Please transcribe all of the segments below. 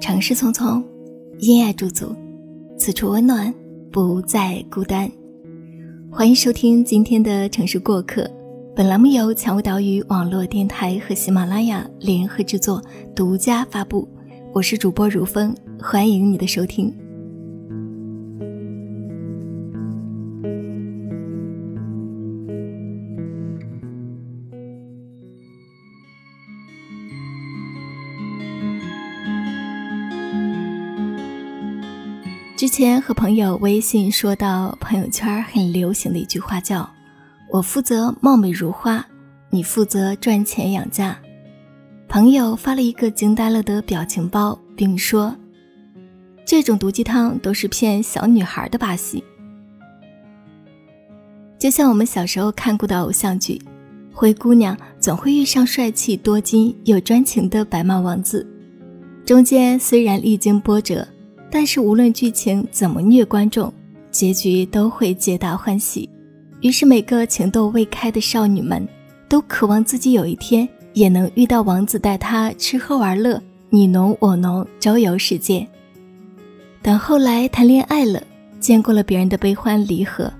城市匆匆，因爱驻足，此处温暖，不再孤单。欢迎收听今天的城市过客。本栏目由蔷薇岛屿网络电台和喜马拉雅联合制作，独家发布。我是主播如风，欢迎你的收听。之前和朋友微信说到，朋友圈很流行的一句话叫“我负责貌美如花，你负责赚钱养家”。朋友发了一个惊呆了的表情包，并说：“这种毒鸡汤都是骗小女孩的把戏。”就像我们小时候看过的偶像剧，灰姑娘总会遇上帅气多金又专情的白马王子，中间虽然历经波折。但是无论剧情怎么虐观众，结局都会皆大欢喜。于是每个情窦未开的少女们，都渴望自己有一天也能遇到王子，带她吃喝玩乐，你侬我侬，周游世界。等后来谈恋爱了，见过了别人的悲欢离合，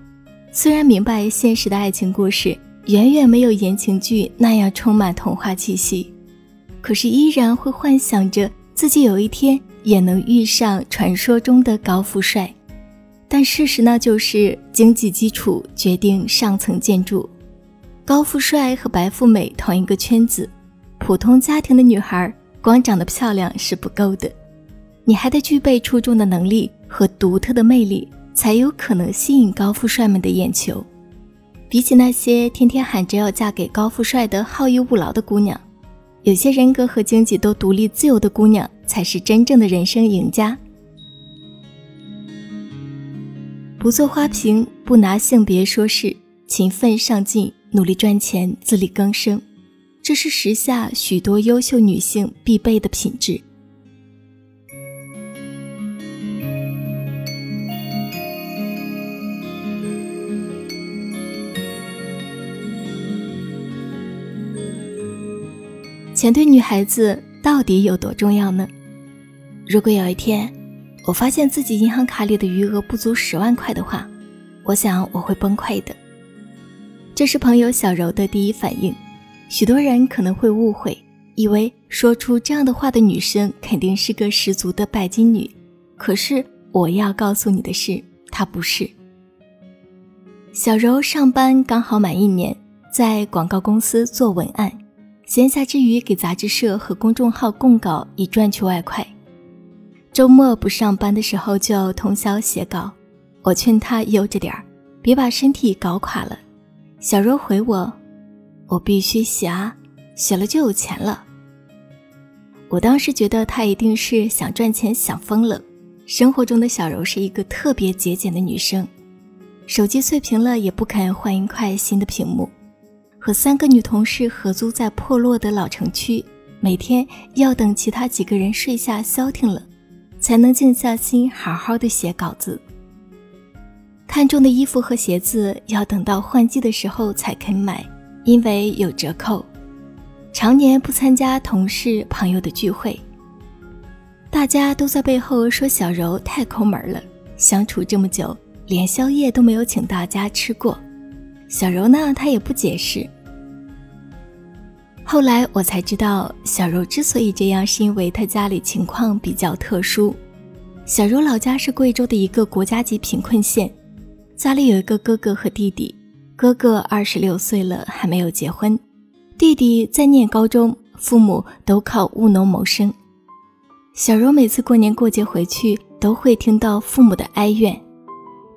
虽然明白现实的爱情故事远远没有言情剧那样充满童话气息，可是依然会幻想着自己有一天。也能遇上传说中的高富帅，但事实呢，就是经济基础决定上层建筑。高富帅和白富美同一个圈子，普通家庭的女孩光长得漂亮是不够的，你还得具备出众的能力和独特的魅力，才有可能吸引高富帅们的眼球。比起那些天天喊着要嫁给高富帅的好逸恶劳的姑娘，有些人格和经济都独立自由的姑娘。才是真正的人生赢家。不做花瓶，不拿性别说事，勤奋上进，努力赚钱，自力更生，这是时下许多优秀女性必备的品质。钱对女孩子到底有多重要呢？如果有一天，我发现自己银行卡里的余额不足十万块的话，我想我会崩溃的。这是朋友小柔的第一反应。许多人可能会误会，以为说出这样的话的女生肯定是个十足的拜金女。可是我要告诉你的是，她不是。小柔上班刚好满一年，在广告公司做文案，闲暇之余给杂志社和公众号供稿，以赚取外快。周末不上班的时候就通宵写稿，我劝他悠着点儿，别把身体搞垮了。小柔回我：“我必须写啊，写了就有钱了。”我当时觉得他一定是想赚钱想疯了。生活中的小柔是一个特别节俭的女生，手机碎屏了也不肯换一块新的屏幕，和三个女同事合租在破落的老城区，每天要等其他几个人睡下消停了。才能静下心好好的写稿子。看中的衣服和鞋子要等到换季的时候才肯买，因为有折扣。常年不参加同事朋友的聚会，大家都在背后说小柔太抠门了，相处这么久连宵夜都没有请大家吃过。小柔呢，她也不解释。后来我才知道，小柔之所以这样，是因为她家里情况比较特殊。小柔老家是贵州的一个国家级贫困县，家里有一个哥哥和弟弟。哥哥二十六岁了，还没有结婚；弟弟在念高中，父母都靠务农谋生。小柔每次过年过节回去，都会听到父母的哀怨，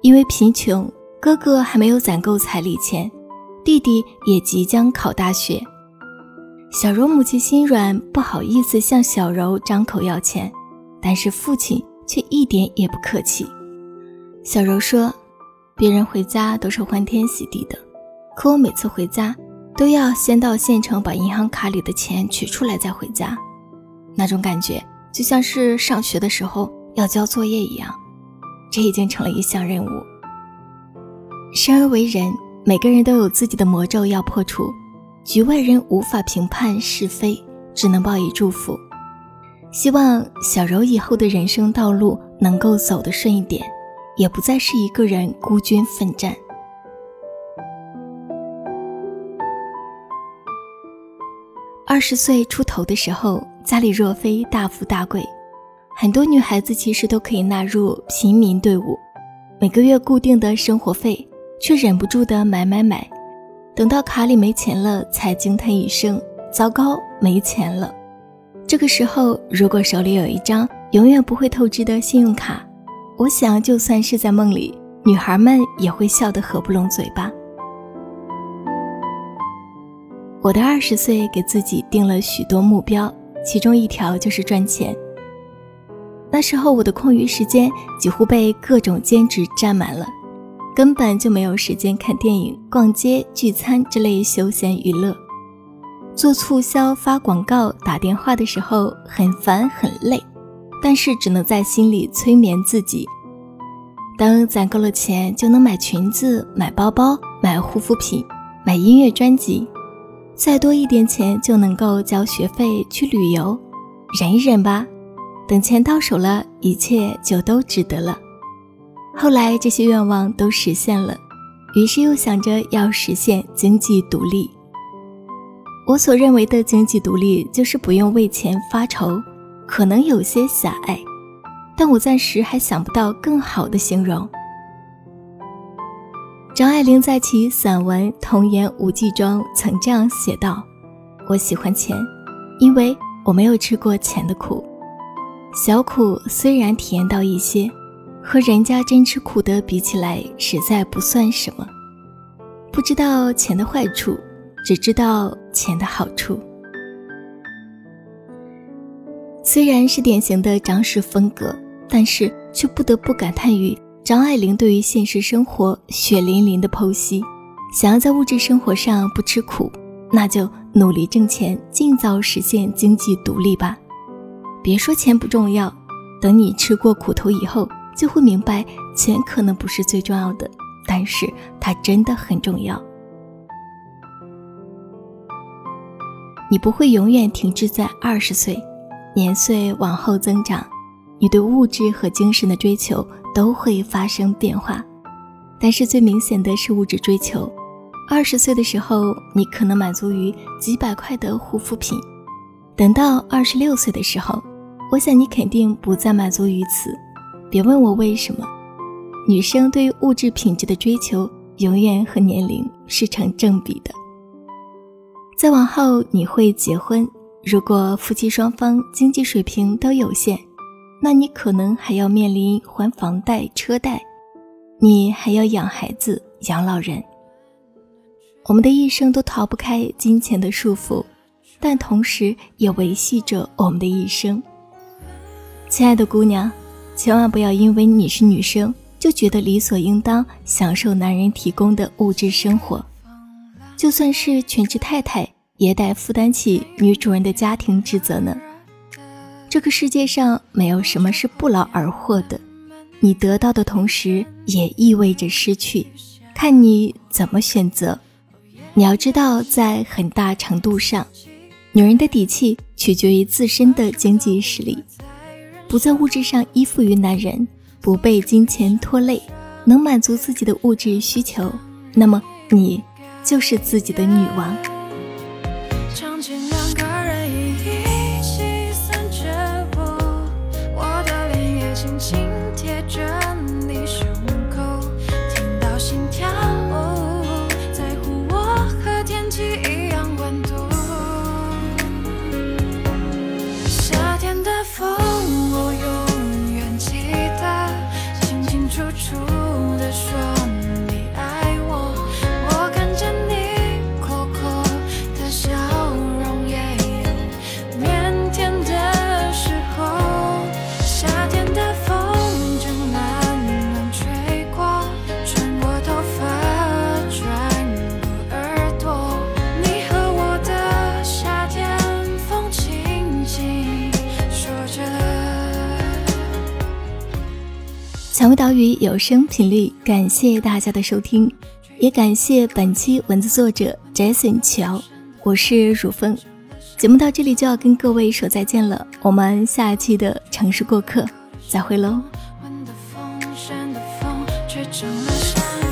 因为贫穷，哥哥还没有攒够彩礼钱，弟弟也即将考大学。小柔母亲心软，不好意思向小柔张口要钱，但是父亲却一点也不客气。小柔说：“别人回家都是欢天喜地的，可我每次回家都要先到县城把银行卡里的钱取出来再回家，那种感觉就像是上学的时候要交作业一样，这已经成了一项任务。生而为人，每个人都有自己的魔咒要破除。”局外人无法评判是非，只能报以祝福。希望小柔以后的人生道路能够走得顺一点，也不再是一个人孤军奋战。二十岁出头的时候，家里若非大富大贵，很多女孩子其实都可以纳入平民队伍，每个月固定的生活费，却忍不住的买买买，等到卡里没钱了，才惊叹一声：“糟糕，没钱了。”这个时候，如果手里有一张永远不会透支的信用卡，我想就算是在梦里，女孩们也会笑得合不拢嘴巴。我的二十岁给自己定了许多目标，其中一条就是赚钱。那时候我的空余时间几乎被各种兼职占满了，根本就没有时间看电影、逛街、聚餐之类休闲娱乐。做促销、发广告、打电话的时候很烦很累，但是只能在心里催眠自己：等攒够了钱，就能买裙子、买包包、买护肤品、买音乐专辑。再多一点钱就能够交学费去旅游，忍一忍吧，等钱到手了，一切就都值得了。后来这些愿望都实现了，于是又想着要实现经济独立。我所认为的经济独立就是不用为钱发愁，可能有些狭隘，但我暂时还想不到更好的形容。张爱玲在其散文《童言无忌》中曾这样写道：“我喜欢钱，因为我没有吃过钱的苦。小苦虽然体验到一些，和人家真吃苦的比起来，实在不算什么。不知道钱的坏处，只知道钱的好处。虽然是典型的张氏风格，但是却不得不感叹于。”张爱玲对于现实生活血淋淋的剖析，想要在物质生活上不吃苦，那就努力挣钱，尽早实现经济独立吧。别说钱不重要，等你吃过苦头以后，就会明白钱可能不是最重要的，但是它真的很重要。你不会永远停滞在二十岁，年岁往后增长，你对物质和精神的追求。都会发生变化，但是最明显的是物质追求。二十岁的时候，你可能满足于几百块的护肤品；等到二十六岁的时候，我想你肯定不再满足于此。别问我为什么，女生对物质品质的追求永远和年龄是成正比的。再往后你会结婚，如果夫妻双方经济水平都有限。那你可能还要面临还房贷、车贷，你还要养孩子、养老人。我们的一生都逃不开金钱的束缚，但同时也维系着我们的一生。亲爱的姑娘，千万不要因为你是女生，就觉得理所应当享受男人提供的物质生活。就算是全职太太，也得负担起女主人的家庭职责呢。这个世界上没有什么是不劳而获的，你得到的同时也意味着失去，看你怎么选择。你要知道，在很大程度上，女人的底气取决于自身的经济实力，不在物质上依附于男人，不被金钱拖累，能满足自己的物质需求，那么你就是自己的女王。蔷薇岛屿有声频率，感谢大家的收听，也感谢本期文字作者 Jason 乔。我是汝风，节目到这里就要跟各位说再见了，我们下一期的城市过客再会喽。吹成了